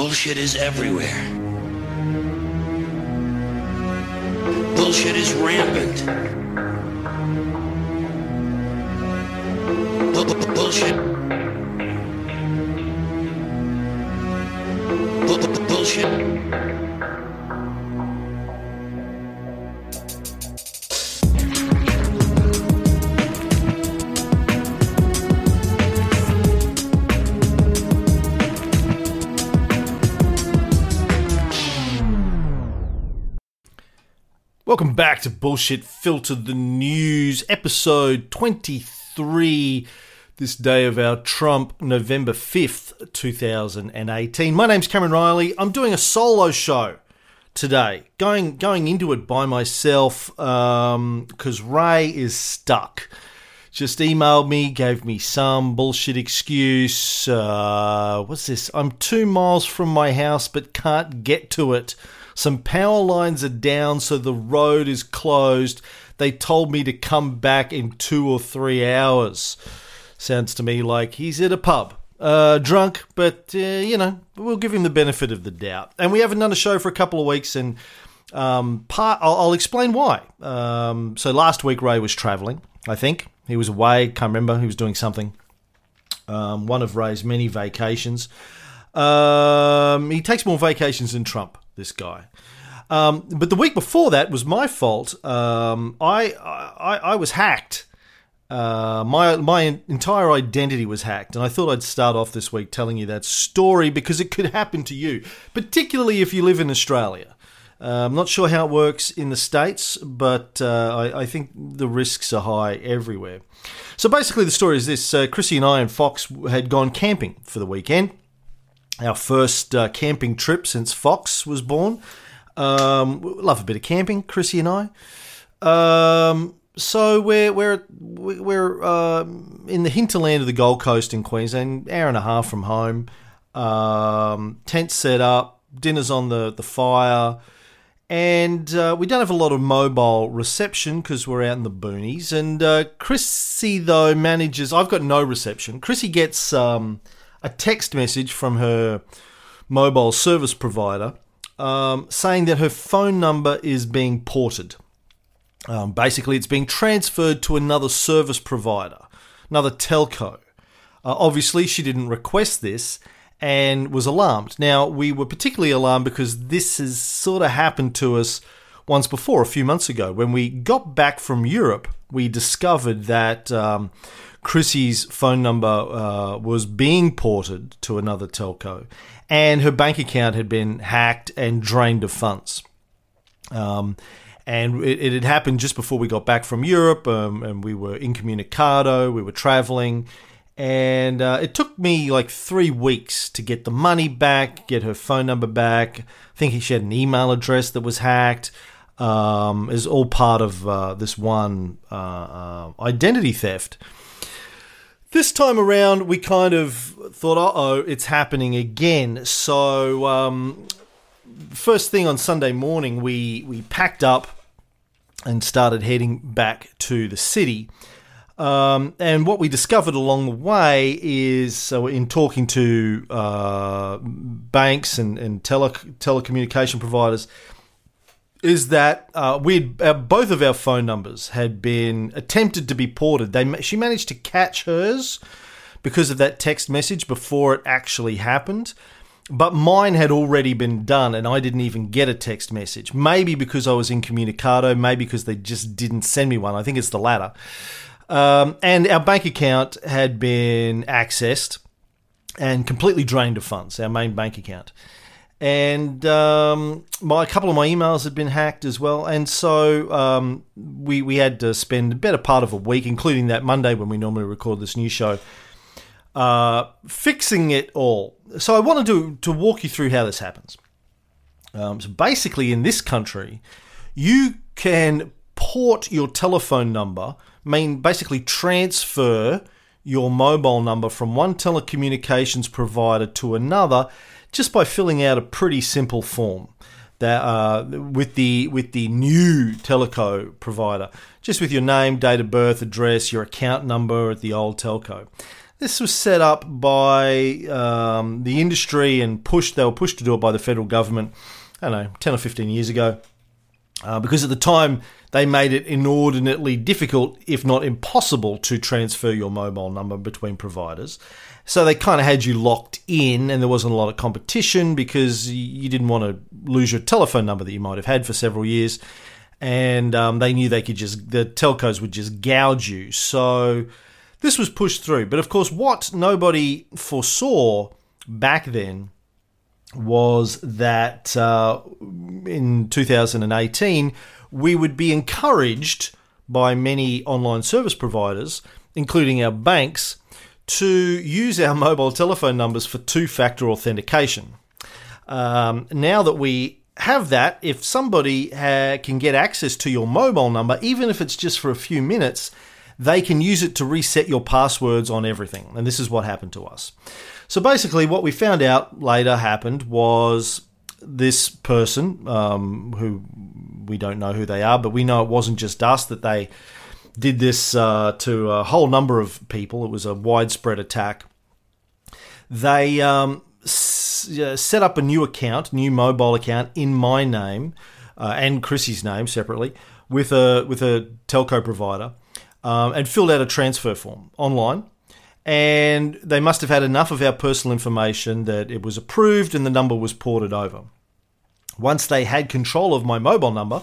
Bullshit is everywhere. Bullshit is rampant. Bu- bu- Bullshit. Bu- bu- Bullshit. Welcome back to Bullshit Filter the News, episode 23, this day of our Trump, November 5th, 2018. My name's Cameron Riley. I'm doing a solo show today, going going into it by myself because Ray is stuck. Just emailed me, gave me some bullshit excuse. Uh, what's this? I'm two miles from my house but can't get to it. Some power lines are down, so the road is closed. They told me to come back in two or three hours. Sounds to me like he's at a pub. Uh, drunk, but uh, you know, we'll give him the benefit of the doubt. And we haven't done a show for a couple of weeks, and um, part I'll, I'll explain why. Um, so last week Ray was travelling. I think he was away. Can't remember. He was doing something. Um, one of Ray's many vacations. Um, he takes more vacations than Trump. This guy. Um, but the week before that was my fault. Um, I, I I was hacked. Uh, my my entire identity was hacked, and I thought I'd start off this week telling you that story because it could happen to you, particularly if you live in Australia. Uh, I'm not sure how it works in the states, but uh, I, I think the risks are high everywhere. So basically, the story is this: uh, Chrissy and I and Fox had gone camping for the weekend. Our first uh, camping trip since Fox was born. Um, love a bit of camping, Chrissy and I. Um, so we're we're we're uh, in the hinterland of the Gold Coast in Queensland, hour and a half from home. Um, tent set up, dinner's on the the fire, and uh, we don't have a lot of mobile reception because we're out in the boonies. And uh, Chrissy though manages. I've got no reception. Chrissy gets um, a text message from her mobile service provider um, saying that her phone number is being ported. Um, basically, it's being transferred to another service provider, another telco. Uh, obviously, she didn't request this and was alarmed. Now, we were particularly alarmed because this has sort of happened to us once before, a few months ago. When we got back from Europe, we discovered that um, Chrissy's phone number uh, was being ported to another telco, and her bank account had been hacked and drained of funds. Um, and it, it, had happened just before we got back from Europe, um, and we were incommunicado, we were traveling, and uh, it took me like three weeks to get the money back, get her phone number back. I think she had an email address that was hacked. Um, is all part of uh, this one uh, uh identity theft. This time around, we kind of thought, uh oh, it's happening again. So, um, first thing on Sunday morning, we, we packed up and started heading back to the city. Um, and what we discovered along the way is, so in talking to uh, banks and, and tele- telecommunication providers, is that uh, we uh, both of our phone numbers had been attempted to be ported. They she managed to catch hers because of that text message before it actually happened. But mine had already been done, and I didn't even get a text message. Maybe because I was incommunicado, maybe because they just didn't send me one. I think it's the latter. Um, and our bank account had been accessed and completely drained of funds, our main bank account and um, my a couple of my emails had been hacked as well, and so um, we we had to spend a better part of a week, including that Monday when we normally record this new show, uh, fixing it all. So I wanted to to walk you through how this happens. Um, so basically, in this country, you can port your telephone number, mean basically transfer your mobile number from one telecommunications provider to another just by filling out a pretty simple form that uh, with the with the new telco provider, just with your name, date of birth, address, your account number at the old telco. This was set up by um, the industry and pushed. They were pushed to do it by the federal government. I don't know, ten or fifteen years ago, uh, because at the time they made it inordinately difficult, if not impossible, to transfer your mobile number between providers. So they kind of had you locked in, and there wasn't a lot of competition because you didn't want to lose your telephone number that you might have had for several years. And um, they knew they could just, the telcos would just gouge you. So this was pushed through. But of course, what nobody foresaw back then was that uh, in 2018, we would be encouraged by many online service providers, including our banks, to use our mobile telephone numbers for two factor authentication. Um, now that we have that, if somebody ha- can get access to your mobile number, even if it's just for a few minutes, they can use it to reset your passwords on everything. And this is what happened to us. So basically, what we found out later happened was this person, um, who we don't know who they are, but we know it wasn't just us that they did this uh, to a whole number of people. It was a widespread attack. They um, s- uh, set up a new account, new mobile account in my name uh, and Chrissy's name separately with a with a telco provider um, and filled out a transfer form online. And they must have had enough of our personal information that it was approved and the number was ported over. Once they had control of my mobile number,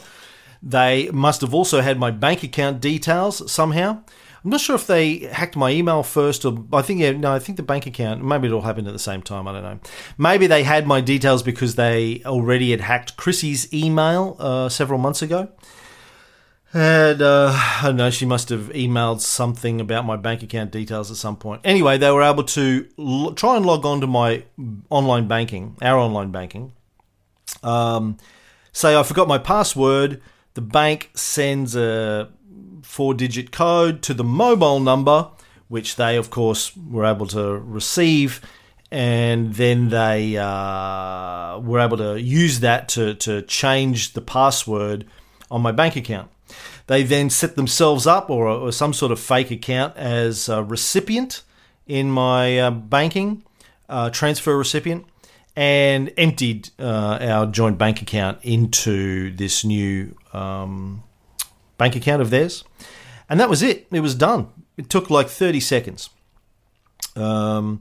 they must have also had my bank account details somehow. I'm not sure if they hacked my email first, or I think yeah, no, I think the bank account. Maybe it all happened at the same time. I don't know. Maybe they had my details because they already had hacked Chrissy's email uh, several months ago. And uh, I don't know, she must have emailed something about my bank account details at some point. Anyway, they were able to l- try and log on to my online banking, our online banking. Um, say I forgot my password, the bank sends a four digit code to the mobile number, which they, of course, were able to receive. And then they uh, were able to use that to, to change the password on my bank account. They then set themselves up or, or some sort of fake account as a recipient in my uh, banking, uh, transfer recipient, and emptied uh, our joint bank account into this new um, bank account of theirs. And that was it. It was done. It took like 30 seconds. Um,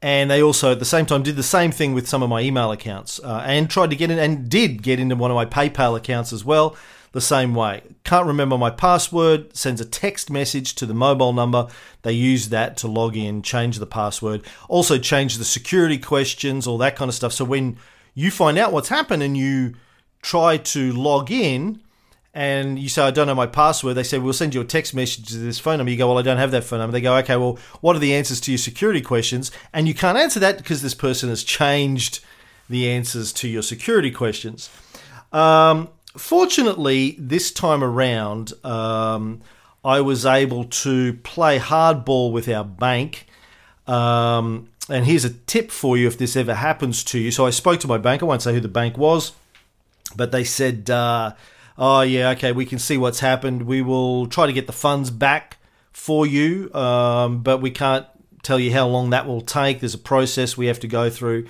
and they also at the same time did the same thing with some of my email accounts uh, and tried to get in and did get into one of my PayPal accounts as well the same way. Can't remember my password, sends a text message to the mobile number. They use that to log in, change the password, also change the security questions, all that kind of stuff. So when you find out what's happened and you try to log in and you say, I don't know my password, they say, We'll send you a text message to this phone number. You go, Well, I don't have that phone number. They go, Okay, well, what are the answers to your security questions? And you can't answer that because this person has changed the answers to your security questions. Um, fortunately, this time around, um, I was able to play hardball with our bank. Um, and here's a tip for you if this ever happens to you. So I spoke to my bank. I won't say who the bank was, but they said, uh, "Oh yeah, okay, we can see what's happened. We will try to get the funds back for you, um, but we can't tell you how long that will take. There's a process we have to go through."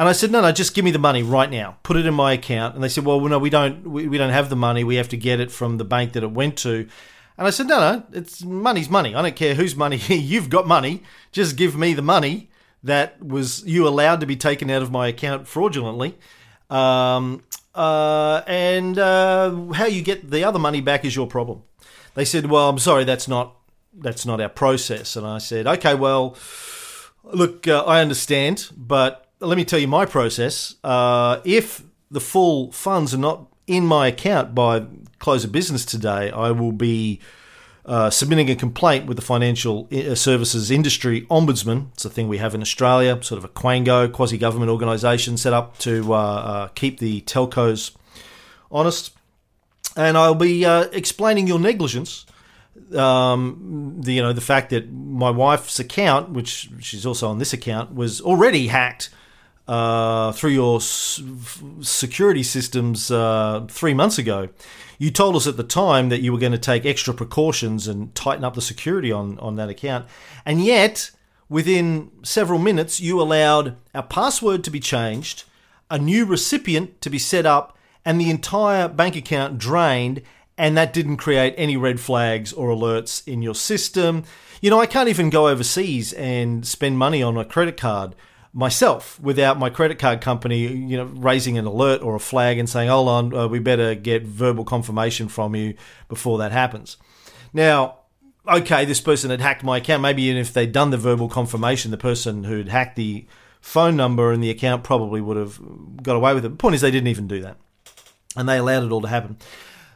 And I said, no, no, just give me the money right now. Put it in my account. And they said, well, no, we don't, we, we don't have the money. We have to get it from the bank that it went to. And I said, no, no, it's money's money. I don't care whose money. You've got money. Just give me the money that was you allowed to be taken out of my account fraudulently. Um, uh, and uh, how you get the other money back is your problem. They said, well, I'm sorry, that's not that's not our process. And I said, okay, well, look, uh, I understand, but let me tell you my process. Uh, if the full funds are not in my account by close of business today, I will be uh, submitting a complaint with the Financial uh, Services Industry Ombudsman. It's a thing we have in Australia, sort of a quango, quasi government organisation set up to uh, uh, keep the telcos honest. And I'll be uh, explaining your negligence. Um, the you know the fact that my wife's account, which she's also on this account, was already hacked uh, through your s- security systems uh, three months ago. You told us at the time that you were going to take extra precautions and tighten up the security on, on that account. And yet, within several minutes, you allowed our password to be changed, a new recipient to be set up, and the entire bank account drained. And that didn't create any red flags or alerts in your system. You know, I can't even go overseas and spend money on a credit card myself without my credit card company, you know, raising an alert or a flag and saying, "Hold on, uh, we better get verbal confirmation from you before that happens." Now, okay, this person had hacked my account. Maybe even if they'd done the verbal confirmation, the person who'd hacked the phone number and the account probably would have got away with it. The point is, they didn't even do that, and they allowed it all to happen.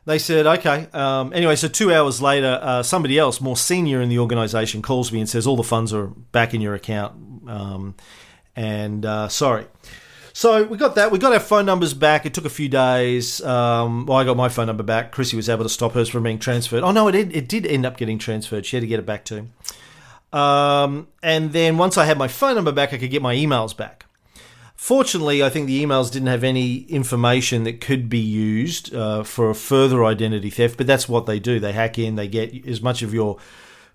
They said, okay. Um, anyway, so two hours later, uh, somebody else, more senior in the organisation, calls me and says, all the funds are back in your account. Um, and uh, sorry. So we got that. We got our phone numbers back. It took a few days. Um, well, I got my phone number back. Chrissy was able to stop hers from being transferred. Oh no, it did, it did end up getting transferred. She had to get it back too. Um, and then once I had my phone number back, I could get my emails back. Fortunately, I think the emails didn't have any information that could be used uh, for further identity theft, but that's what they do. They hack in, they get as much of your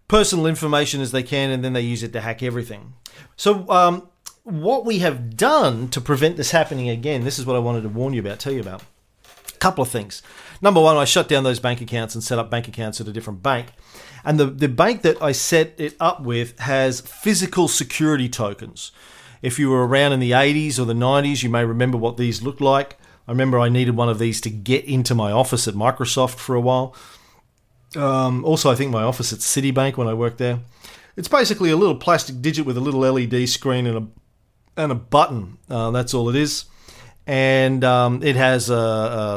personal information as they can, and then they use it to hack everything. So, um, what we have done to prevent this happening again, this is what I wanted to warn you about, tell you about. A couple of things. Number one, I shut down those bank accounts and set up bank accounts at a different bank. And the, the bank that I set it up with has physical security tokens. If you were around in the 80s or the 90s, you may remember what these looked like. I remember I needed one of these to get into my office at Microsoft for a while. Um, also, I think my office at Citibank when I worked there. It's basically a little plastic digit with a little LED screen and a and a button. Uh, that's all it is. And um, it has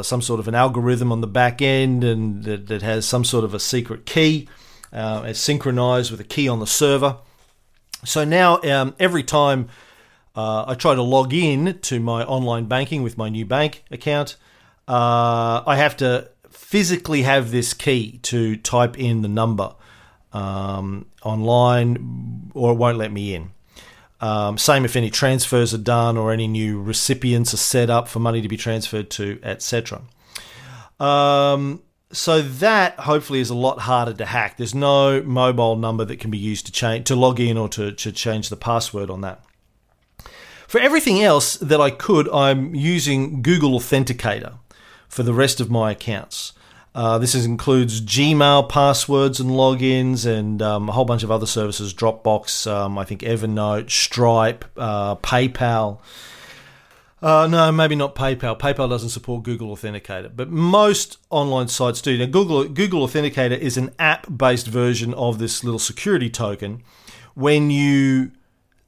some sort of an algorithm on the back end, and it, it has some sort of a secret key. Uh, it's synchronized with a key on the server. So now, um, every time uh, I try to log in to my online banking with my new bank account, uh, I have to physically have this key to type in the number um, online, or it won't let me in. Um, same if any transfers are done or any new recipients are set up for money to be transferred to, etc. Um, so that hopefully is a lot harder to hack. There's no mobile number that can be used to change to log in or to, to change the password on that. For everything else that I could, I'm using Google Authenticator for the rest of my accounts. Uh, this is, includes Gmail passwords and logins and um, a whole bunch of other services Dropbox, um, I think Evernote, Stripe, uh, PayPal. Uh, no, maybe not PayPal. PayPal doesn't support Google Authenticator, but most online sites do. Now, Google, Google Authenticator is an app based version of this little security token. When you,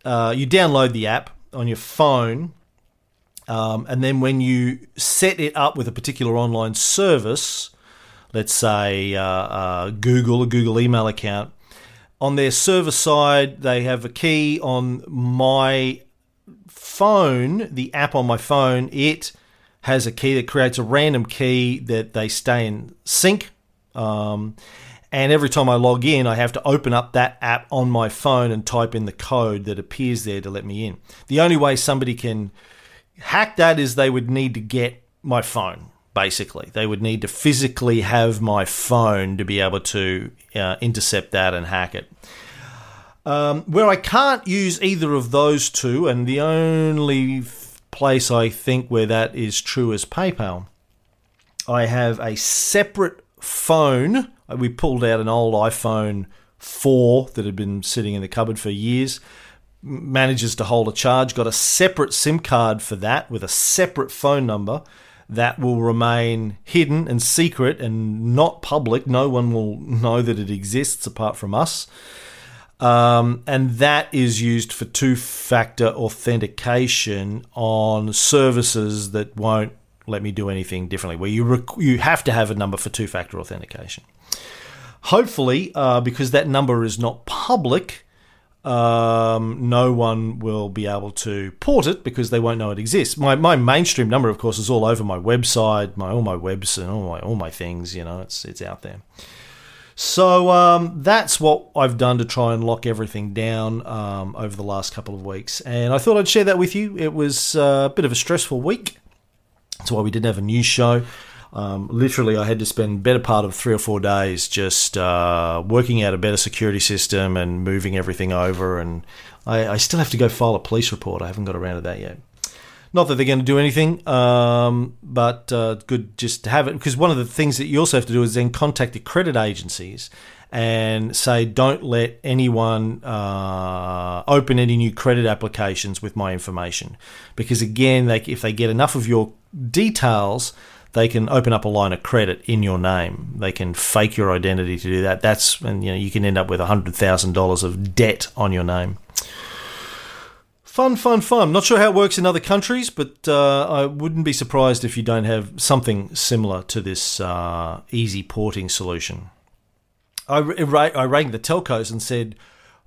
uh, you download the app on your phone, um, and then when you set it up with a particular online service, let's say uh, uh, Google, a Google email account. On their server side, they have a key on my phone, the app on my phone. It has a key that creates a random key that they stay in sync. Um, and every time I log in, I have to open up that app on my phone and type in the code that appears there to let me in. The only way somebody can hack that is they would need to get my phone basically. They would need to physically have my phone to be able to uh, intercept that and hack it. Um, where I can't use either of those two, and the only place I think where that is true is PayPal, I have a separate phone. We pulled out an old iPhone 4 that had been sitting in the cupboard for years. Manages to hold a charge, got a separate SIM card for that with a separate phone number that will remain hidden and secret and not public. No one will know that it exists apart from us. Um, and that is used for two factor authentication on services that won't let me do anything differently, where you, rec- you have to have a number for two factor authentication. Hopefully, uh, because that number is not public, um, no one will be able to port it because they won't know it exists. My, my mainstream number, of course, is all over my website, my all my webs and all my all my things. You know, it's it's out there. So um, that's what I've done to try and lock everything down um, over the last couple of weeks, and I thought I'd share that with you. It was uh, a bit of a stressful week. That's why we didn't have a news show. Um, literally, I had to spend better part of three or four days just uh, working out a better security system and moving everything over. And I, I still have to go file a police report. I haven't got around to that yet. Not that they're going to do anything, um, but uh, good just to have it. Because one of the things that you also have to do is then contact the credit agencies and say, don't let anyone uh, open any new credit applications with my information. Because again, they, if they get enough of your details, they can open up a line of credit in your name. They can fake your identity to do that. That's and you know you can end up with hundred thousand dollars of debt on your name. Fun, fun, fun. Not sure how it works in other countries, but uh, I wouldn't be surprised if you don't have something similar to this uh, easy porting solution. I, I rang the telcos and said,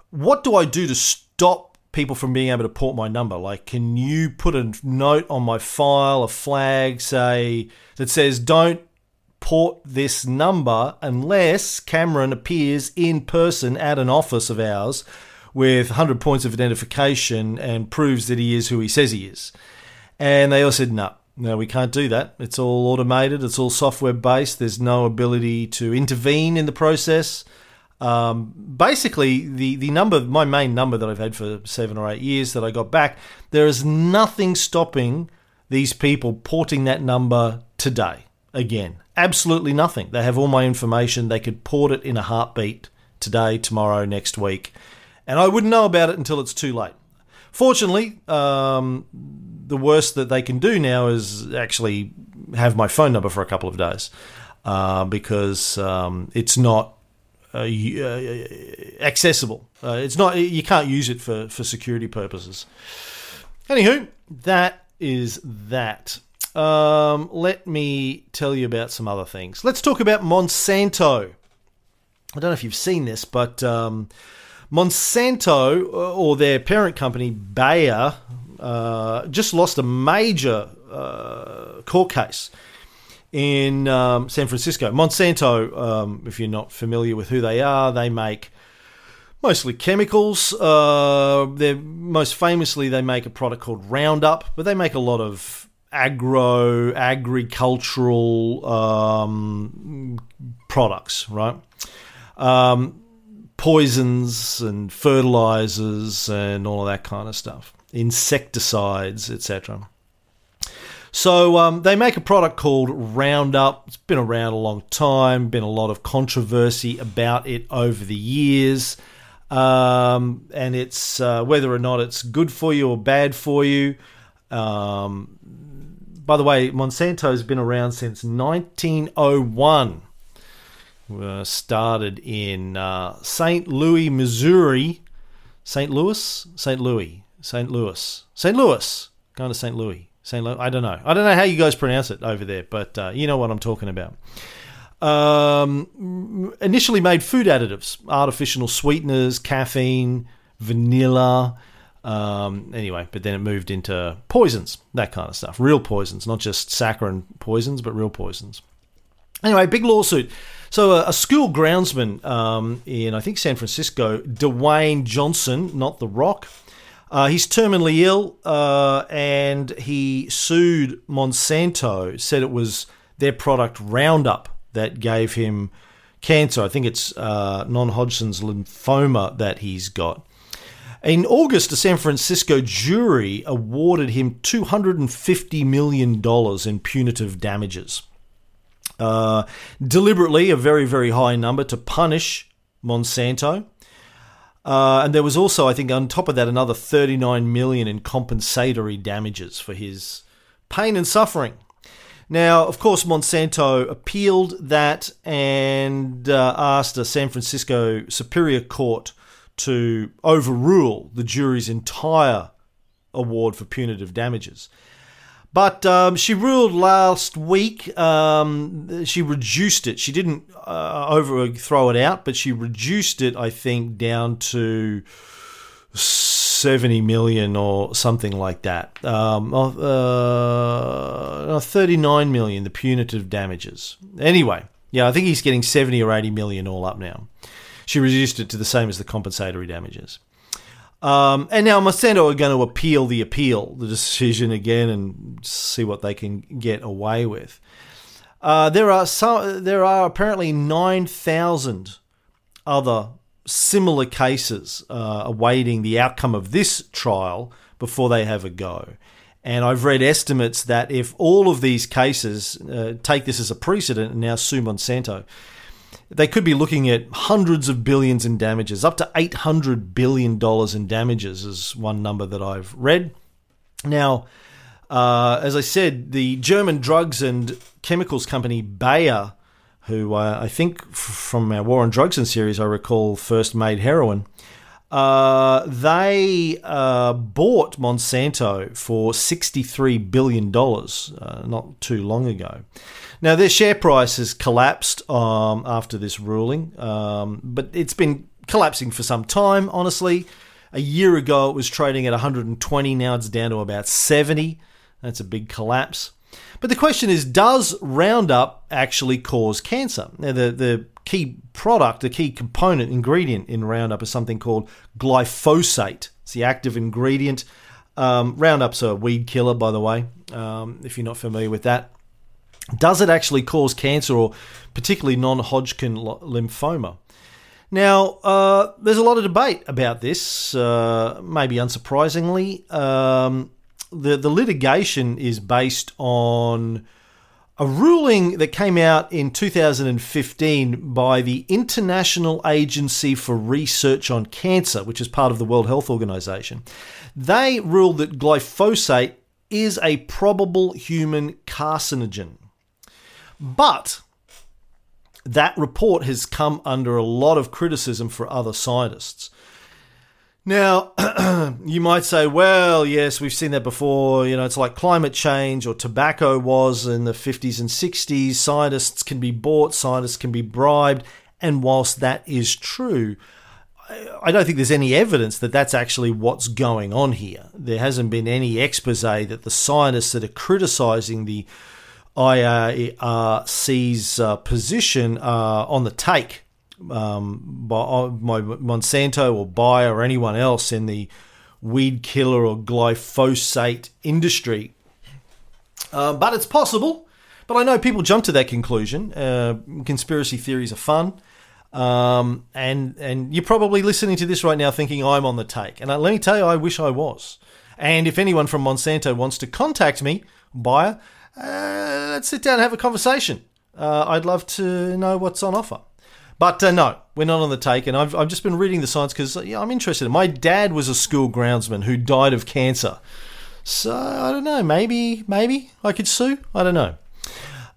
What do I do to stop people from being able to port my number? Like, can you put a note on my file, a flag, say, that says, Don't port this number unless Cameron appears in person at an office of ours with 100 points of identification and proves that he is who he says he is. And they all said, no, no, we can't do that. It's all automated, it's all software based, there's no ability to intervene in the process. Um, basically, the, the number, my main number that I've had for seven or eight years that I got back, there is nothing stopping these people porting that number today. Again, absolutely nothing. They have all my information. They could port it in a heartbeat today, tomorrow, next week and I wouldn't know about it until it's too late. Fortunately, um, the worst that they can do now is actually have my phone number for a couple of days uh, because um, it's not uh, uh, accessible. Uh, it's not you can't use it for for security purposes. Anywho, that is that. Um, let me tell you about some other things. Let's talk about Monsanto. I don't know if you've seen this, but um, Monsanto, uh, or their parent company, Bayer, uh, just lost a major uh, court case in um, San Francisco. Monsanto, um, if you're not familiar with who they are, they make mostly chemicals. Uh, they're most famously they make a product called Roundup, but they make a lot of agro agricultural um, products, right? Um, poisons and fertilizers and all of that kind of stuff, insecticides, etc. So um, they make a product called Roundup. It's been around a long time. Been a lot of controversy about it over the years, um, and it's uh, whether or not it's good for you or bad for you. Um, by the way, Monsanto's been around since 1901 uh, started in uh, St. Louis, Missouri. St. Louis? St. Louis. St. Louis. St. Louis. Going to St. Louis. St. Louis. I don't know. I don't know how you guys pronounce it over there, but uh, you know what I'm talking about. Um, initially made food additives, artificial sweeteners, caffeine, vanilla. Um, anyway, but then it moved into poisons, that kind of stuff. Real poisons, not just saccharine poisons, but real poisons. Anyway, big lawsuit. So, a, a school groundsman um, in, I think, San Francisco, Dewayne Johnson, not The Rock, uh, he's terminally ill uh, and he sued Monsanto, said it was their product Roundup that gave him cancer. I think it's uh, non Hodgkin's lymphoma that he's got. In August, a San Francisco jury awarded him $250 million in punitive damages. Uh, deliberately a very, very high number to punish Monsanto. Uh, and there was also, I think, on top of that, another 39 million in compensatory damages for his pain and suffering. Now, of course, Monsanto appealed that and uh, asked a San Francisco Superior Court to overrule the jury's entire award for punitive damages. But um, she ruled last week. Um, she reduced it. She didn't uh, overthrow it out, but she reduced it, I think, down to 70 million or something like that. Um, uh, 39 million, the punitive damages. Anyway, yeah, I think he's getting 70 or 80 million all up now. She reduced it to the same as the compensatory damages. Um, and now Monsanto are going to appeal the appeal, the decision again, and see what they can get away with. Uh, there are some, there are apparently nine thousand other similar cases uh, awaiting the outcome of this trial before they have a go. And I've read estimates that if all of these cases uh, take this as a precedent and now sue Monsanto, they could be looking at hundreds of billions in damages, up to $800 billion in damages, is one number that I've read. Now, uh, as I said, the German drugs and chemicals company Bayer, who uh, I think from our War on Drugs and series, I recall first made heroin, uh, they uh, bought Monsanto for $63 billion uh, not too long ago. Now, their share price has collapsed um, after this ruling, um, but it's been collapsing for some time, honestly. A year ago, it was trading at 120. Now it's down to about 70. That's a big collapse. But the question is does Roundup actually cause cancer? Now, the, the key product, the key component ingredient in Roundup is something called glyphosate. It's the active ingredient. Um, Roundup's a weed killer, by the way, um, if you're not familiar with that. Does it actually cause cancer or particularly non Hodgkin lymphoma? Now, uh, there's a lot of debate about this, uh, maybe unsurprisingly. Um, the, the litigation is based on a ruling that came out in 2015 by the International Agency for Research on Cancer, which is part of the World Health Organization. They ruled that glyphosate is a probable human carcinogen. But that report has come under a lot of criticism for other scientists. Now, you might say, well, yes, we've seen that before. You know, it's like climate change or tobacco was in the 50s and 60s. Scientists can be bought, scientists can be bribed. And whilst that is true, I don't think there's any evidence that that's actually what's going on here. There hasn't been any expose that the scientists that are criticizing the IARC's uh, position uh, on the take um, by, uh, by Monsanto or Bayer or anyone else in the weed killer or glyphosate industry. Uh, but it's possible. But I know people jump to that conclusion. Uh, conspiracy theories are fun. Um, and and you're probably listening to this right now thinking I'm on the take. And uh, let me tell you, I wish I was. And if anyone from Monsanto wants to contact me, Bayer, uh, let's sit down and have a conversation. Uh, I'd love to know what's on offer. But uh, no, we're not on the take. And I've, I've just been reading the science because yeah, I'm interested. My dad was a school groundsman who died of cancer. So I don't know. Maybe, maybe I could sue. I don't know.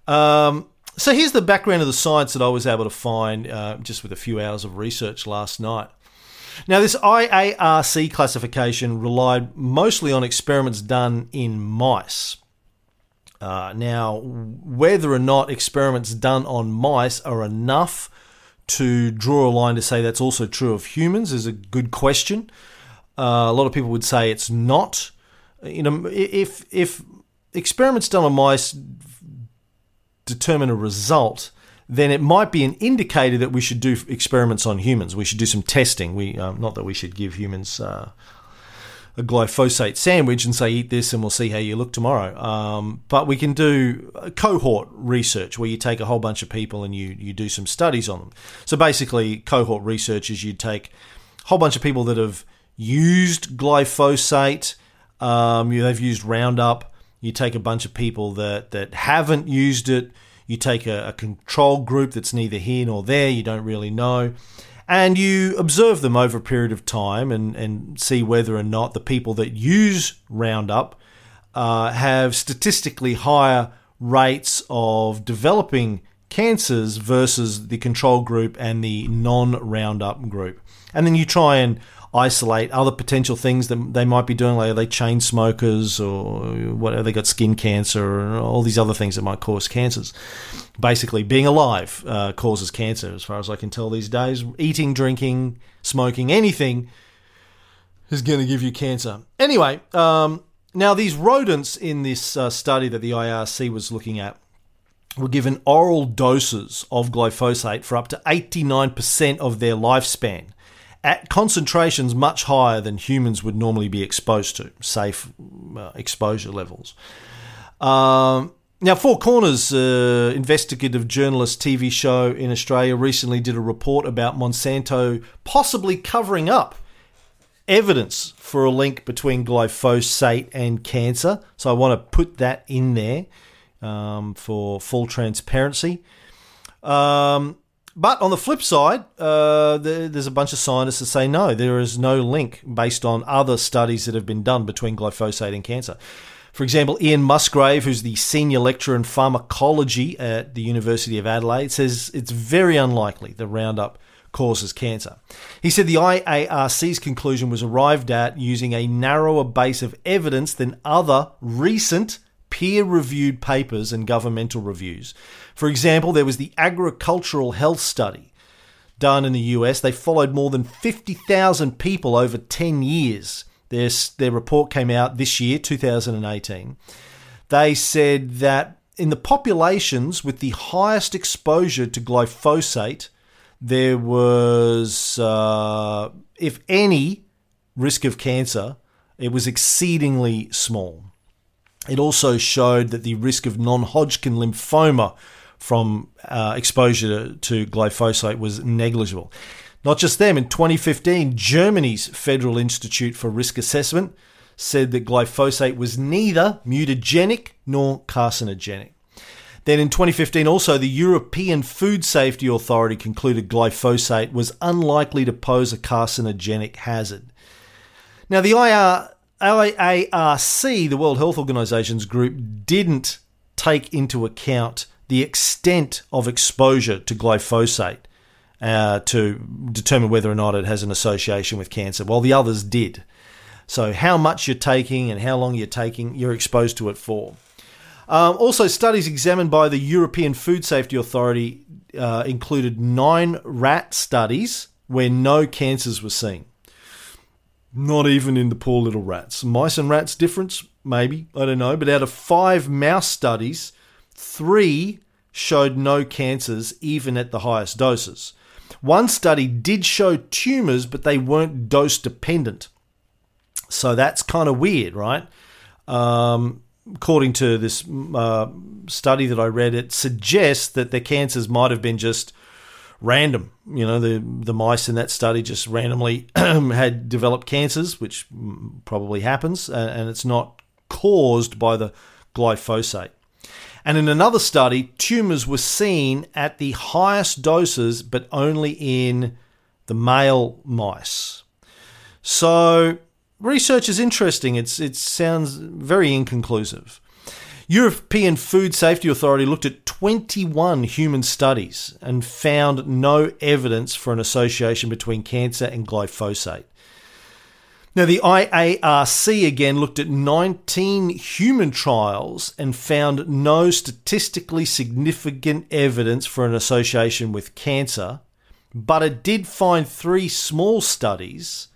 Um, so here's the background of the science that I was able to find uh, just with a few hours of research last night. Now, this IARC classification relied mostly on experiments done in mice. Uh, now, whether or not experiments done on mice are enough to draw a line to say that's also true of humans is a good question. Uh, a lot of people would say it's not. You know, if if experiments done on mice determine a result, then it might be an indicator that we should do experiments on humans. We should do some testing. We um, not that we should give humans uh, a glyphosate sandwich and say eat this and we'll see how you look tomorrow. Um, but we can do cohort research where you take a whole bunch of people and you you do some studies on them. So basically, cohort research is you take a whole bunch of people that have used glyphosate, um, they've used Roundup. You take a bunch of people that that haven't used it. You take a, a control group that's neither here nor there. You don't really know and you observe them over a period of time and, and see whether or not the people that use Roundup uh, have statistically higher rates of developing cancers versus the control group and the non Roundup group. And then you try and isolate other potential things that they might be doing, like are they chain smokers or whatever, they got skin cancer or all these other things that might cause cancers. Basically, being alive uh, causes cancer, as far as I can tell these days. Eating, drinking, smoking, anything is going to give you cancer. Anyway, um, now these rodents in this uh, study that the IRC was looking at were given oral doses of glyphosate for up to 89% of their lifespan at concentrations much higher than humans would normally be exposed to, safe uh, exposure levels. Um, Now, Four Corners, uh, investigative journalist TV show in Australia, recently did a report about Monsanto possibly covering up evidence for a link between glyphosate and cancer. So I want to put that in there um, for full transparency. Um, but on the flip side, uh, there's a bunch of scientists that say no, there is no link based on other studies that have been done between glyphosate and cancer. For example, Ian Musgrave, who's the senior lecturer in pharmacology at the University of Adelaide, says it's very unlikely that Roundup causes cancer. He said the IARC's conclusion was arrived at using a narrower base of evidence than other recent peer reviewed papers and governmental reviews. For example, there was the Agricultural Health Study done in the US. They followed more than 50,000 people over 10 years their, their report came out this year, 2018. They said that in the populations with the highest exposure to glyphosate, there was, uh, if any, risk of cancer. It was exceedingly small. It also showed that the risk of non Hodgkin lymphoma from uh, exposure to glyphosate was negligible. Not just them, in 2015, Germany's Federal Institute for Risk Assessment said that glyphosate was neither mutagenic nor carcinogenic. Then in 2015, also, the European Food Safety Authority concluded glyphosate was unlikely to pose a carcinogenic hazard. Now, the IR, IARC, the World Health Organization's group, didn't take into account the extent of exposure to glyphosate uh, to determine whether or not it has an association with cancer, while the others did. So, how much you're taking and how long you're taking, you're exposed to it for. Um, also, studies examined by the European Food Safety Authority uh, included nine rat studies where no cancers were seen. Not even in the poor little rats. Mice and rats difference? Maybe. I don't know. But out of five mouse studies, three showed no cancers even at the highest doses. One study did show tumors, but they weren't dose dependent. So that's kind of weird, right? Um, according to this uh, study that I read, it suggests that the cancers might have been just random. You know, the the mice in that study just randomly had developed cancers, which probably happens, and it's not caused by the glyphosate. And in another study, tumors were seen at the highest doses, but only in the male mice. So research is interesting. It's, it sounds very inconclusive. European Food Safety Authority looked at 21 human studies and found no evidence for an association between cancer and glyphosate. Now, the IARC again looked at 19 human trials and found no statistically significant evidence for an association with cancer, but it did find three small studies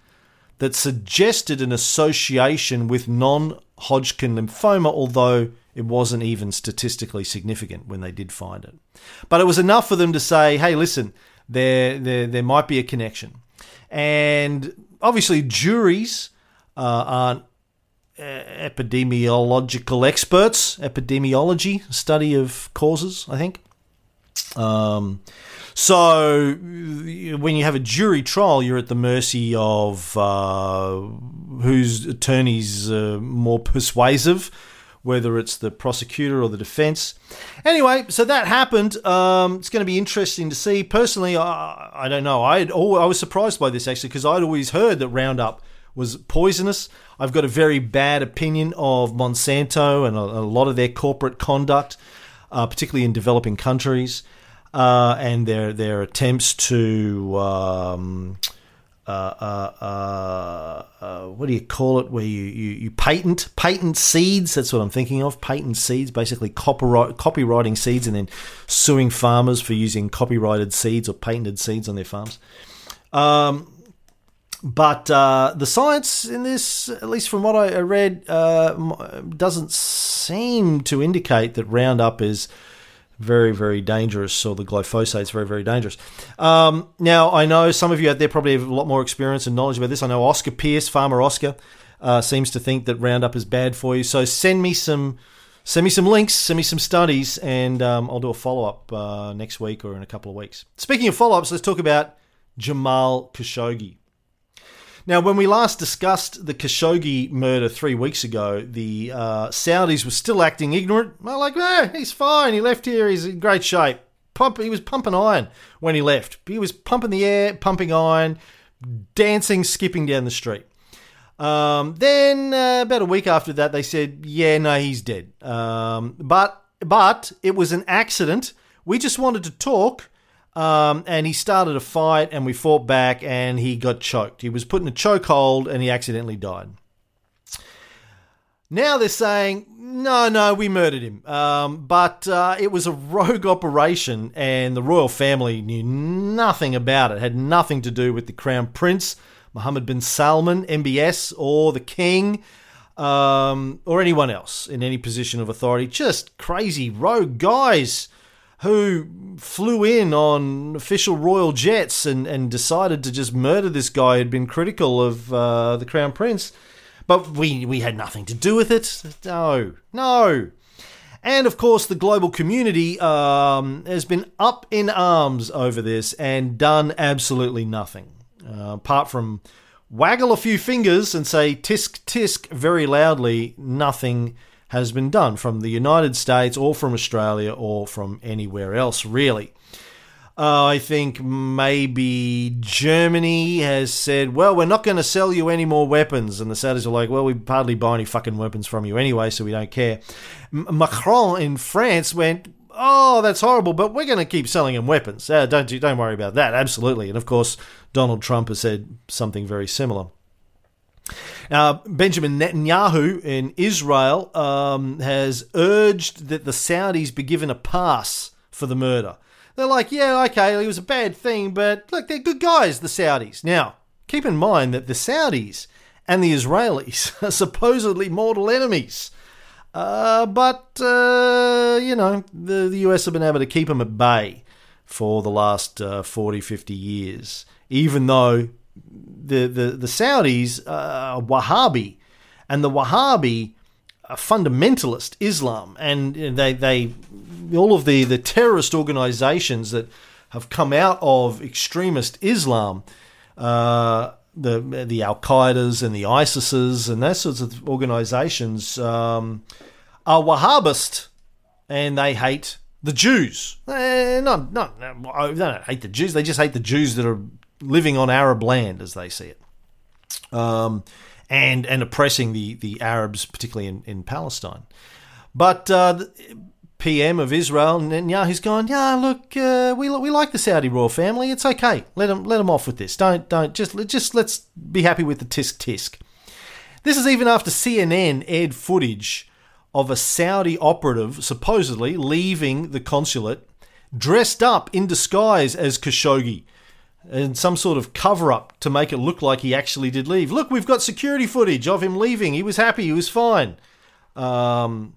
that suggested an association with non Hodgkin lymphoma, although it wasn't even statistically significant when they did find it. But it was enough for them to say, hey, listen, there, there, there might be a connection. And obviously, juries uh, aren't uh, epidemiological experts. Epidemiology, study of causes, I think. Um, so when you have a jury trial, you're at the mercy of uh, whose attorney's uh, more persuasive whether it's the prosecutor or the defense. Anyway, so that happened. Um, it's going to be interesting to see. Personally, I, I don't know. I I was surprised by this actually because I'd always heard that Roundup was poisonous. I've got a very bad opinion of Monsanto and a, a lot of their corporate conduct, uh, particularly in developing countries, uh, and their their attempts to. Um, uh, uh, uh, what do you call it? Where you, you, you patent patent seeds. That's what I'm thinking of. Patent seeds, basically copyright copywriting seeds, and then suing farmers for using copyrighted seeds or patented seeds on their farms. Um, but the science in this, at least from what I read, doesn't seem to indicate that Roundup is very, very dangerous, So the glyphosate is very, very dangerous. Um, now, I know some of you out there probably have a lot more experience and knowledge about this. I know Oscar Pierce, Farmer Oscar, uh, seems to think that Roundup is bad for you. So send me some send me some links, send me some studies, and um, I'll do a follow up uh, next week or in a couple of weeks. Speaking of follow ups, let's talk about Jamal Khashoggi. Now, when we last discussed the Khashoggi murder three weeks ago, the uh, Saudis were still acting ignorant. Well, like, eh, he's fine. He left here. He's in great shape. Pump, he was pumping iron when he left. He was pumping the air, pumping iron, dancing, skipping down the street. Um, then uh, about a week after that, they said, "Yeah, no, he's dead." Um, but but it was an accident. We just wanted to talk, um, and he started a fight, and we fought back, and he got choked. He was put in a chokehold, and he accidentally died. Now they're saying, no, no, we murdered him. Um, but uh, it was a rogue operation, and the royal family knew nothing about it, had nothing to do with the crown prince Mohammed bin Salman, MBS, or the king, um, or anyone else in any position of authority. Just crazy rogue guys who flew in on official royal jets and, and decided to just murder this guy who'd been critical of uh, the crown prince. But we, we had nothing to do with it. No, no. And of course, the global community um, has been up in arms over this and done absolutely nothing. Uh, apart from waggle a few fingers and say tisk tisk very loudly, nothing has been done from the United States or from Australia or from anywhere else, really. Uh, I think maybe Germany has said, well, we're not going to sell you any more weapons. And the Saudis are like, well, we hardly buy any fucking weapons from you anyway, so we don't care. M- Macron in France went, oh, that's horrible, but we're going to keep selling him weapons. Uh, don't don't worry about that. Absolutely, and of course, Donald Trump has said something very similar. Now, Benjamin Netanyahu in Israel um, has urged that the Saudis be given a pass for the murder. They're like, yeah, okay, it was a bad thing, but look, they're good guys, the Saudis. Now, keep in mind that the Saudis and the Israelis are supposedly mortal enemies. Uh, but, uh, you know, the, the US have been able to keep them at bay for the last uh, 40, 50 years, even though the, the, the Saudis are Wahhabi, and the Wahhabi are fundamentalist Islam, and they, they all of the, the terrorist organizations that have come out of extremist Islam. Uh, the the Al Qaeda's and the ISIS's and those sorts of organizations um, are Wahhabist and they hate the Jews. Eh, not, not, they don't hate the Jews, they just hate the Jews that are living on Arab land, as they see it. Um, and, and oppressing the, the Arabs, particularly in, in Palestine. But uh, PM of Israel, Netanyahu's gone, yeah, look, uh, we, we like the Saudi royal family. It's okay. Let them, let them off with this. Don't, don't, just, just let's be happy with the tisk tisk. This is even after CNN aired footage of a Saudi operative supposedly leaving the consulate dressed up in disguise as Khashoggi and some sort of cover up to make it look like he actually did leave. Look, we've got security footage of him leaving. He was happy, he was fine. Um,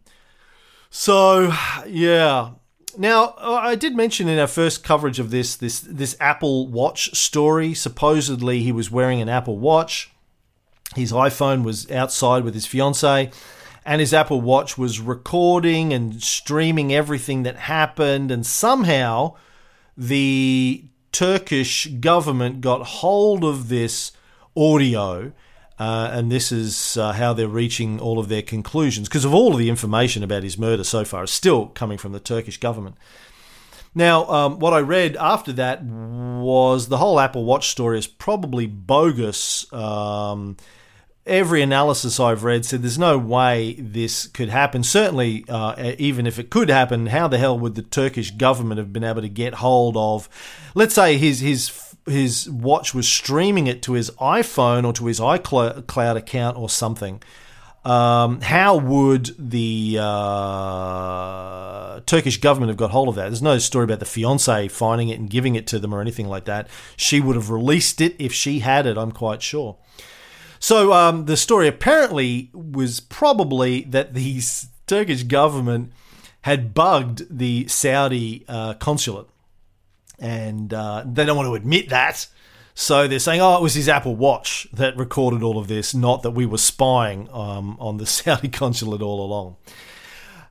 so, yeah. Now, I did mention in our first coverage of this this this Apple Watch story. Supposedly, he was wearing an Apple Watch. His iPhone was outside with his fiancee and his Apple Watch was recording and streaming everything that happened, and somehow the Turkish government got hold of this audio. Uh, and this is uh, how they're reaching all of their conclusions because of all of the information about his murder so far is still coming from the Turkish government. Now, um, what I read after that was the whole Apple Watch story is probably bogus. Um, every analysis I've read said there's no way this could happen. Certainly, uh, even if it could happen, how the hell would the Turkish government have been able to get hold of? Let's say his his his watch was streaming it to his iPhone or to his iCloud account or something. Um, how would the uh, Turkish government have got hold of that? There's no story about the fiance finding it and giving it to them or anything like that. She would have released it if she had it, I'm quite sure. So um, the story apparently was probably that the Turkish government had bugged the Saudi uh, consulate, and uh, they don't want to admit that. So they're saying, "Oh, it was his Apple Watch that recorded all of this, not that we were spying um, on the Saudi consulate all along."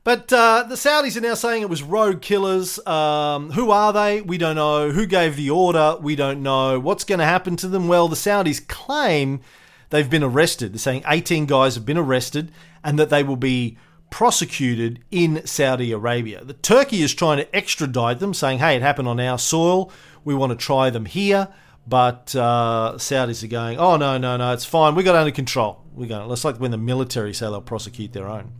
But uh, the Saudis are now saying it was rogue killers. Um, who are they? We don't know. Who gave the order? We don't know. What's going to happen to them? Well, the Saudis claim they've been arrested. They're saying 18 guys have been arrested and that they will be prosecuted in Saudi Arabia. The Turkey is trying to extradite them, saying, hey, it happened on our soil. We want to try them here. But uh, Saudis are going, oh, no, no, no, it's fine. We got under control. We're going, it's like when the military say they'll prosecute their own.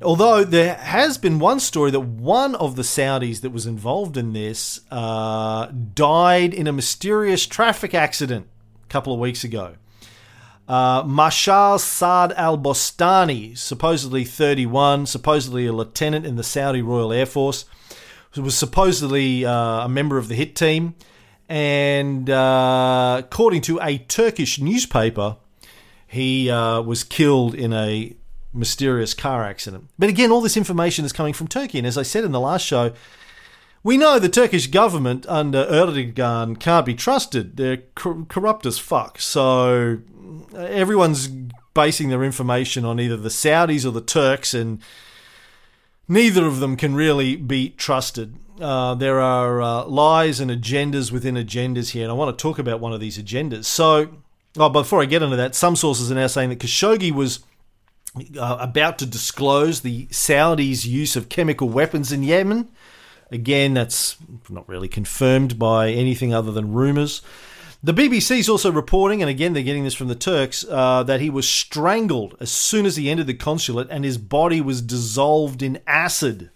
Although there has been one story that one of the Saudis that was involved in this uh, died in a mysterious traffic accident a couple of weeks ago. Uh, Mashal Saad al Bostani, supposedly 31, supposedly a lieutenant in the Saudi Royal Air Force, was supposedly uh, a member of the hit team. And uh, according to a Turkish newspaper, he uh, was killed in a mysterious car accident. But again, all this information is coming from Turkey. And as I said in the last show, we know the Turkish government under Erdogan can't be trusted. They're corrupt as fuck. So everyone's basing their information on either the Saudis or the Turks, and neither of them can really be trusted. Uh, there are uh, lies and agendas within agendas here, and I want to talk about one of these agendas. So, oh, before I get into that, some sources are now saying that Khashoggi was uh, about to disclose the Saudis' use of chemical weapons in Yemen. Again, that's not really confirmed by anything other than rumours. The BBC is also reporting, and again they're getting this from the Turks, uh, that he was strangled as soon as he entered the consulate and his body was dissolved in acid.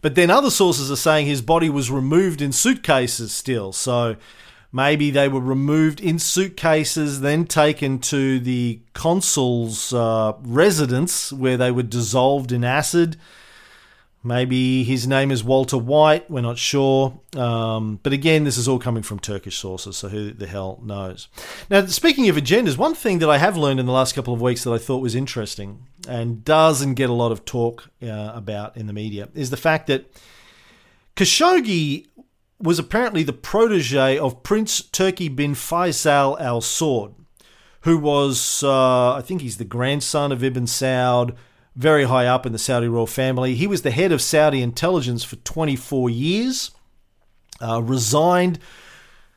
But then other sources are saying his body was removed in suitcases still. So Maybe they were removed in suitcases, then taken to the consul's uh, residence where they were dissolved in acid. Maybe his name is Walter White, we're not sure. Um, but again, this is all coming from Turkish sources, so who the hell knows? Now, speaking of agendas, one thing that I have learned in the last couple of weeks that I thought was interesting and doesn't get a lot of talk uh, about in the media is the fact that Khashoggi was apparently the protege of Prince Turki bin Faisal Al Saud, who was, uh, I think he's the grandson of Ibn Saud, very high up in the Saudi royal family. He was the head of Saudi intelligence for 24 years, uh, resigned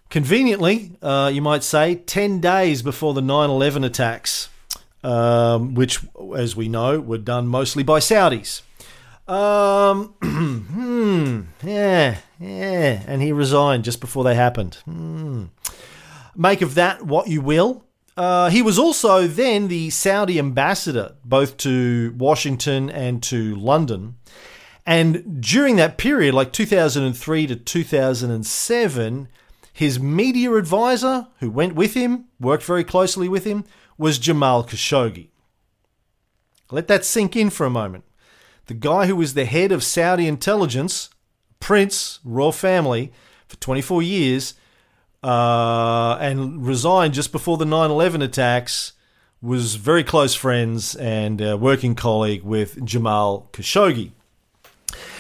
conveniently, uh, you might say, 10 days before the 9 11 attacks, um, which, as we know, were done mostly by Saudis. Um, hmm, yeah, yeah, and he resigned just before they happened. Hmm. Make of that what you will. Uh, he was also then the Saudi ambassador, both to Washington and to London. And during that period, like 2003 to 2007, his media advisor, who went with him, worked very closely with him, was Jamal Khashoggi. Let that sink in for a moment the guy who was the head of Saudi intelligence, Prince, royal family, for 24 years, uh, and resigned just before the 9 11 attacks, was very close friends and a working colleague with Jamal Khashoggi.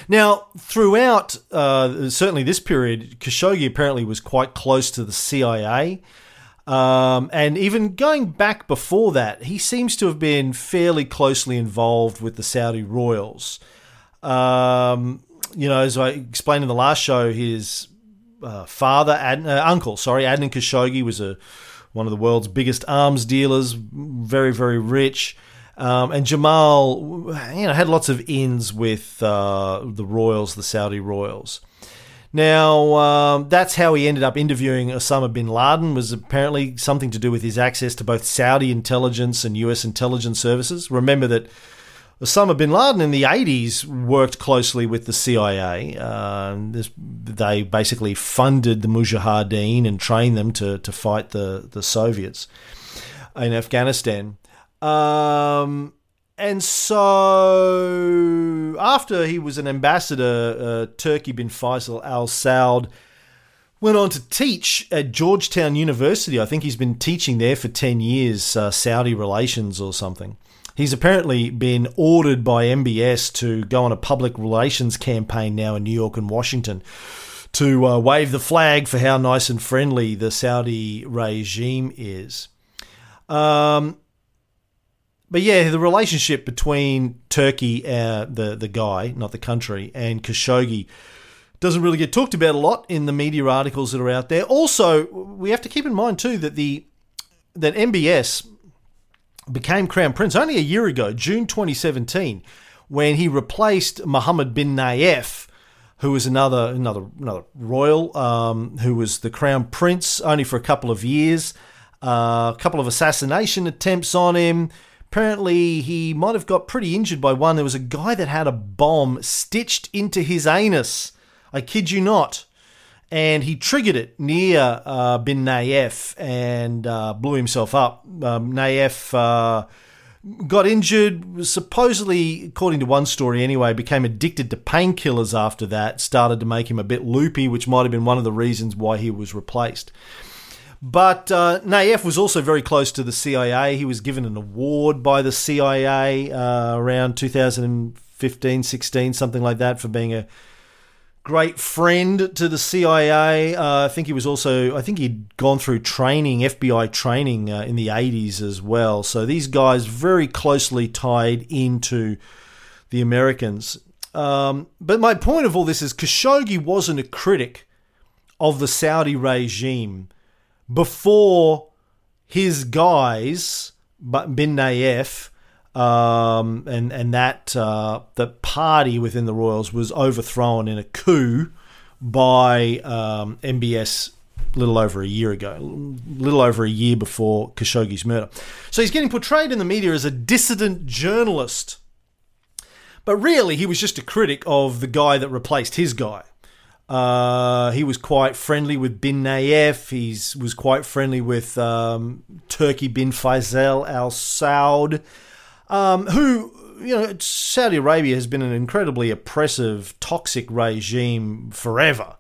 Now, throughout uh, certainly this period, Khashoggi apparently was quite close to the CIA. Um, and even going back before that, he seems to have been fairly closely involved with the Saudi royals. Um, you know, as I explained in the last show, his uh, father, Ad, uh, uncle, sorry, Adnan Khashoggi was a one of the world's biggest arms dealers, very very rich. Um, and Jamal, you know, had lots of ins with uh, the royals, the Saudi royals. Now, um, that's how he ended up interviewing Osama bin Laden, was apparently something to do with his access to both Saudi intelligence and US intelligence services. Remember that Osama bin Laden in the 80s worked closely with the CIA. Uh, this, they basically funded the Mujahideen and trained them to, to fight the, the Soviets in Afghanistan. Um, and so, after he was an ambassador, uh, Turki bin Faisal Al Saud went on to teach at Georgetown University. I think he's been teaching there for 10 years, uh, Saudi relations or something. He's apparently been ordered by MBS to go on a public relations campaign now in New York and Washington to uh, wave the flag for how nice and friendly the Saudi regime is. Um, but yeah, the relationship between Turkey, uh, the the guy, not the country, and Khashoggi doesn't really get talked about a lot in the media articles that are out there. Also, we have to keep in mind too that the that MBS became crown prince only a year ago, June 2017, when he replaced Mohammed bin Nayef, who was another another another royal, um, who was the crown prince only for a couple of years. Uh, a couple of assassination attempts on him. Apparently, he might have got pretty injured by one. There was a guy that had a bomb stitched into his anus. I kid you not. And he triggered it near uh, bin Nayef and uh, blew himself up. Um, Nayef uh, got injured, supposedly, according to one story anyway, became addicted to painkillers after that, started to make him a bit loopy, which might have been one of the reasons why he was replaced. But uh, Nayef was also very close to the CIA. He was given an award by the CIA uh, around 2015, 16, something like that, for being a great friend to the CIA. Uh, I think he was also, I think he'd gone through training, FBI training uh, in the 80s as well. So these guys very closely tied into the Americans. Um, but my point of all this is Khashoggi wasn't a critic of the Saudi regime before his guys, bin Nayef, um, and and that uh, the party within the Royals was overthrown in a coup by um, MBS a little over a year ago, a little over a year before Khashoggi's murder. So he's getting portrayed in the media as a dissident journalist. But really, he was just a critic of the guy that replaced his guy. Uh, he was quite friendly with bin Nayef. He was quite friendly with um, Turki bin Faisal al Saud, um, who, you know, Saudi Arabia has been an incredibly oppressive, toxic regime forever.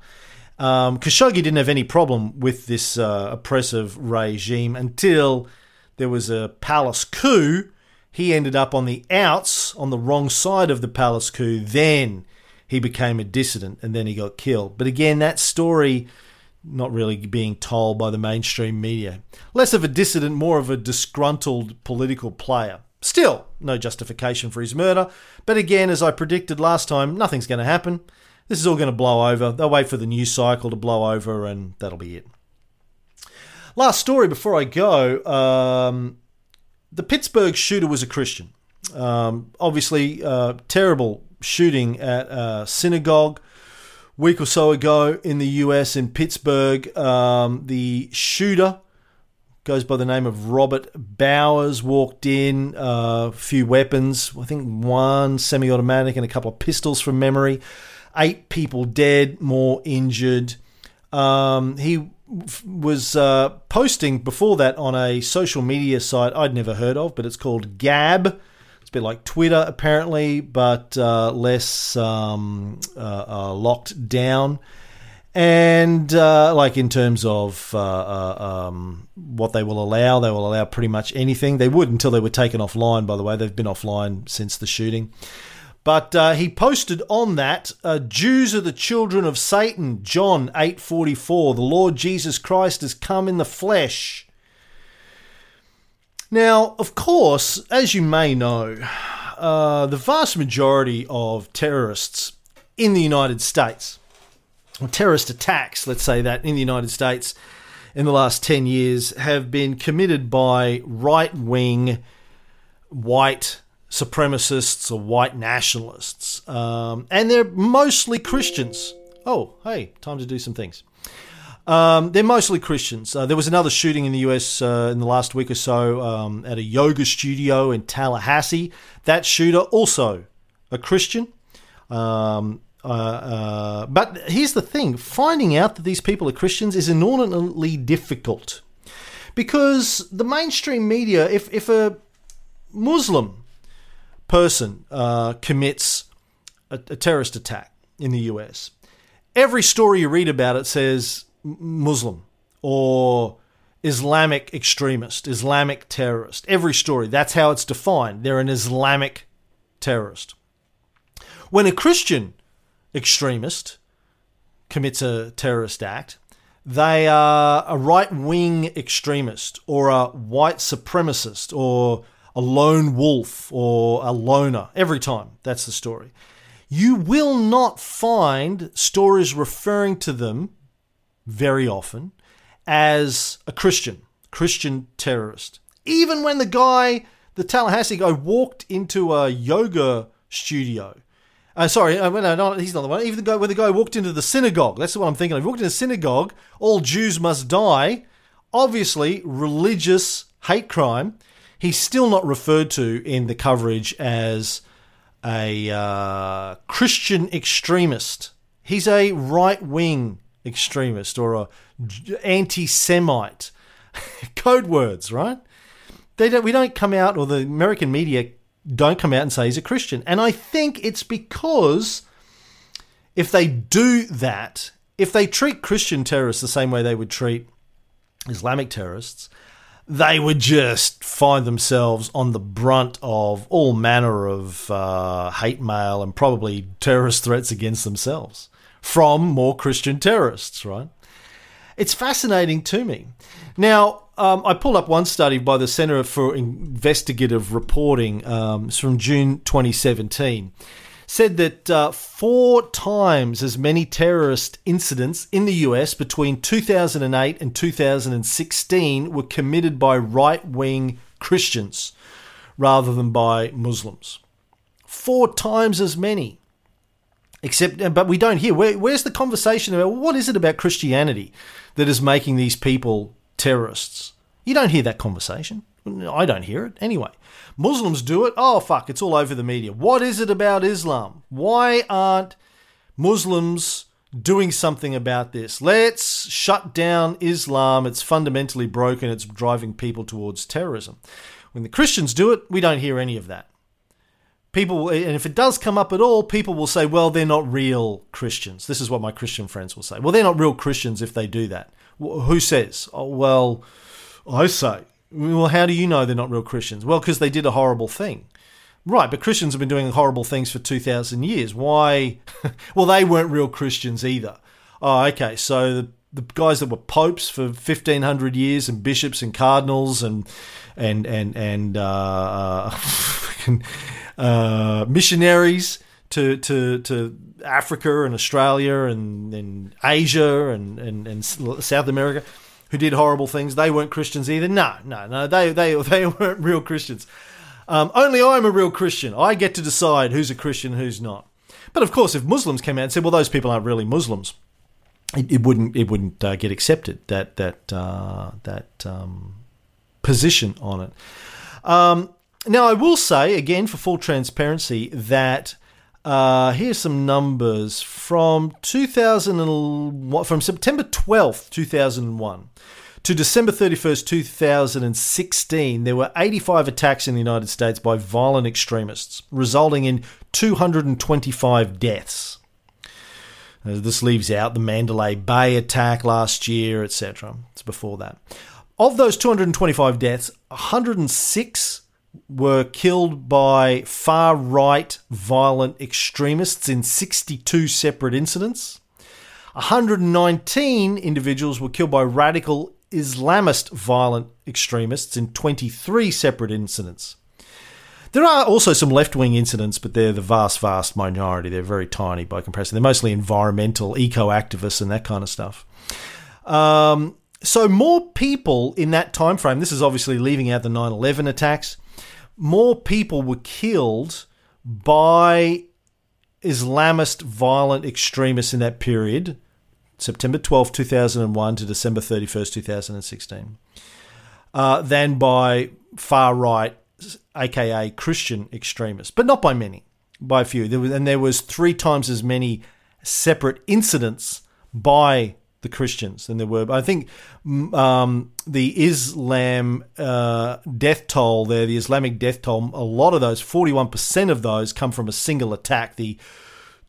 Um, Khashoggi didn't have any problem with this uh, oppressive regime until there was a palace coup. He ended up on the outs, on the wrong side of the palace coup. Then he became a dissident and then he got killed. But again, that story not really being told by the mainstream media. Less of a dissident, more of a disgruntled political player. Still, no justification for his murder. But again, as I predicted last time, nothing's going to happen. This is all going to blow over. They'll wait for the news cycle to blow over, and that'll be it. Last story before I go um, the Pittsburgh shooter was a Christian. Um, obviously, uh, terrible shooting at a synagogue week or so ago in the US in Pittsburgh. Um, the shooter goes by the name of Robert Bowers. Walked in, a uh, few weapons. I think one semi-automatic and a couple of pistols from memory. Eight people dead, more injured. Um, he was uh, posting before that on a social media site I'd never heard of, but it's called Gab It's a bit like Twitter, apparently, but uh, less um, uh, uh, locked down. And uh, like in terms of uh, uh, um, what they will allow, they will allow pretty much anything. They would until they were taken offline. By the way, they've been offline since the shooting. But uh, he posted on that, uh, Jews are the children of Satan, John 8:44. The Lord Jesus Christ has come in the flesh. Now, of course, as you may know, uh, the vast majority of terrorists in the United States, terrorist attacks, let's say that, in the United States in the last 10 years have been committed by right wing white supremacists or white nationalists. Um, and they're mostly Christians. Oh, hey, time to do some things. Um, they're mostly Christians. Uh, there was another shooting in the US uh, in the last week or so um, at a yoga studio in Tallahassee. That shooter also a Christian. Um, uh, uh but here's the thing: finding out that these people are Christians is inordinately difficult because the mainstream media, if if a Muslim person uh, commits a, a terrorist attack in the US, every story you read about it says Muslim or Islamic extremist, Islamic terrorist. Every story, that's how it's defined. They're an Islamic terrorist. When a Christian extremist commits a terrorist act, they are a right wing extremist or a white supremacist or a lone wolf or a loner every time. That's the story. You will not find stories referring to them very often as a Christian, Christian terrorist. Even when the guy, the Tallahassee guy, walked into a yoga studio. Uh, sorry, uh, no, he's not the one. Even the guy when the guy walked into the synagogue. That's what I'm thinking of. He walked into a synagogue. All Jews must die. Obviously, religious hate crime. He's still not referred to in the coverage as a uh, Christian extremist. He's a right wing extremist or a anti Semite. Code words, right? They don't, we don't come out, or the American media don't come out and say he's a Christian. And I think it's because if they do that, if they treat Christian terrorists the same way they would treat Islamic terrorists, they would just find themselves on the brunt of all manner of uh, hate mail and probably terrorist threats against themselves from more Christian terrorists, right? It's fascinating to me. Now, um, I pulled up one study by the Center for Investigative Reporting. Um, from June 2017 said that uh, four times as many terrorist incidents in the US between 2008 and 2016 were committed by right wing Christians rather than by Muslims. Four times as many. Except, uh, but we don't hear. Where, where's the conversation about what is it about Christianity that is making these people terrorists? You don't hear that conversation. I don't hear it anyway. Muslims do it. Oh, fuck, it's all over the media. What is it about Islam? Why aren't Muslims doing something about this? Let's shut down Islam. It's fundamentally broken, it's driving people towards terrorism. When the Christians do it, we don't hear any of that. People, and if it does come up at all, people will say, well, they're not real Christians. This is what my Christian friends will say. Well, they're not real Christians if they do that. Who says? Oh, well, I say. Well, how do you know they're not real Christians? Well, because they did a horrible thing. Right, but Christians have been doing horrible things for 2,000 years. Why? well, they weren't real Christians either. Oh, okay. So the, the guys that were popes for 1,500 years and bishops and cardinals and and and and uh, uh, missionaries to, to to Africa and Australia and, and Asia and, and, and South America who did horrible things, they weren't Christians either. No, no, no, they they they weren't real Christians. Um, only I'm a real Christian. I get to decide who's a Christian, who's not. But of course, if Muslims came out and said, "Well, those people aren't really Muslims," it, it wouldn't it wouldn't uh, get accepted that that uh, that um, position on it. Um, now, I will say again, for full transparency, that uh, here's some numbers from 2000 from September 12th, 2001 to December 31st, 2016, there were 85 attacks in the United States by violent extremists, resulting in 225 deaths. Uh, this leaves out the Mandalay Bay attack last year, etc. It's before that. Of those 225 deaths, 106 were killed by far right violent extremists in 62 separate incidents. 119 individuals were killed by radical Islamist violent extremists in 23 separate incidents. There are also some left wing incidents, but they're the vast, vast minority. They're very tiny by comparison. They're mostly environmental, eco activists, and that kind of stuff. Um, so, more people in that time frame, this is obviously leaving out the 9 11 attacks, more people were killed by Islamist violent extremists in that period, September 12, 2001 to December 31st, 2016, uh, than by far right, aka Christian extremists, but not by many, by a few. There was, and there was three times as many separate incidents by the Christians than there were. But I think um, the Islam uh, death toll there, the Islamic death toll, a lot of those, 41% of those come from a single attack. The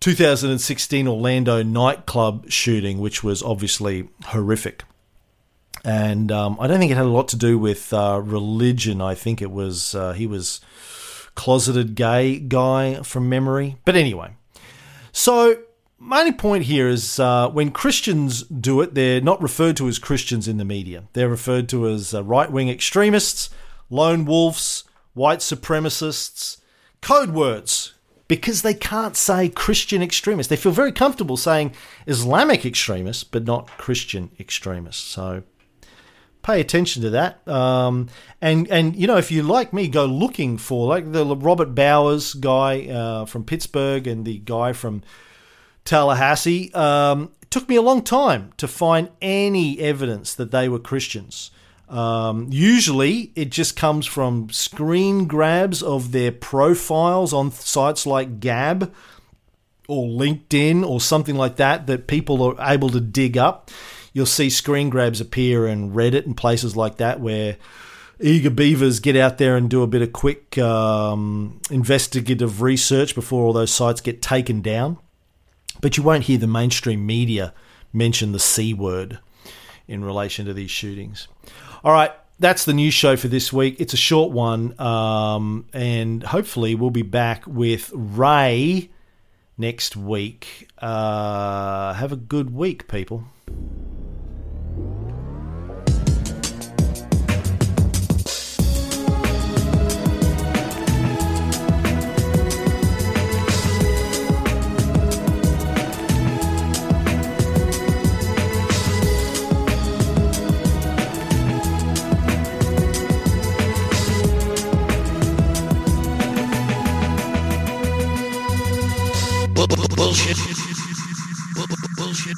2016 Orlando nightclub shooting, which was obviously horrific. And um, I don't think it had a lot to do with uh, religion. I think it was, uh, he was closeted gay guy from memory. But anyway, so my only point here is uh, when Christians do it, they're not referred to as Christians in the media. They're referred to as uh, right wing extremists, lone wolves, white supremacists, code words because they can't say Christian extremists. They feel very comfortable saying Islamic extremists, but not Christian extremists. So pay attention to that. Um, and and you know, if you like me, go looking for like the Robert Bowers guy uh, from Pittsburgh and the guy from Tallahassee. Um, it took me a long time to find any evidence that they were Christians. Um, usually, it just comes from screen grabs of their profiles on sites like Gab or LinkedIn or something like that that people are able to dig up. You'll see screen grabs appear in Reddit and places like that where eager beavers get out there and do a bit of quick um, investigative research before all those sites get taken down. But you won't hear the mainstream media mention the C word in relation to these shootings. All right, that's the news show for this week. It's a short one, um, and hopefully we'll be back with Ray next week. Uh, have a good week, people. Bullshit. Bu- bu- Bullshit. Bu- bu- Bullshit.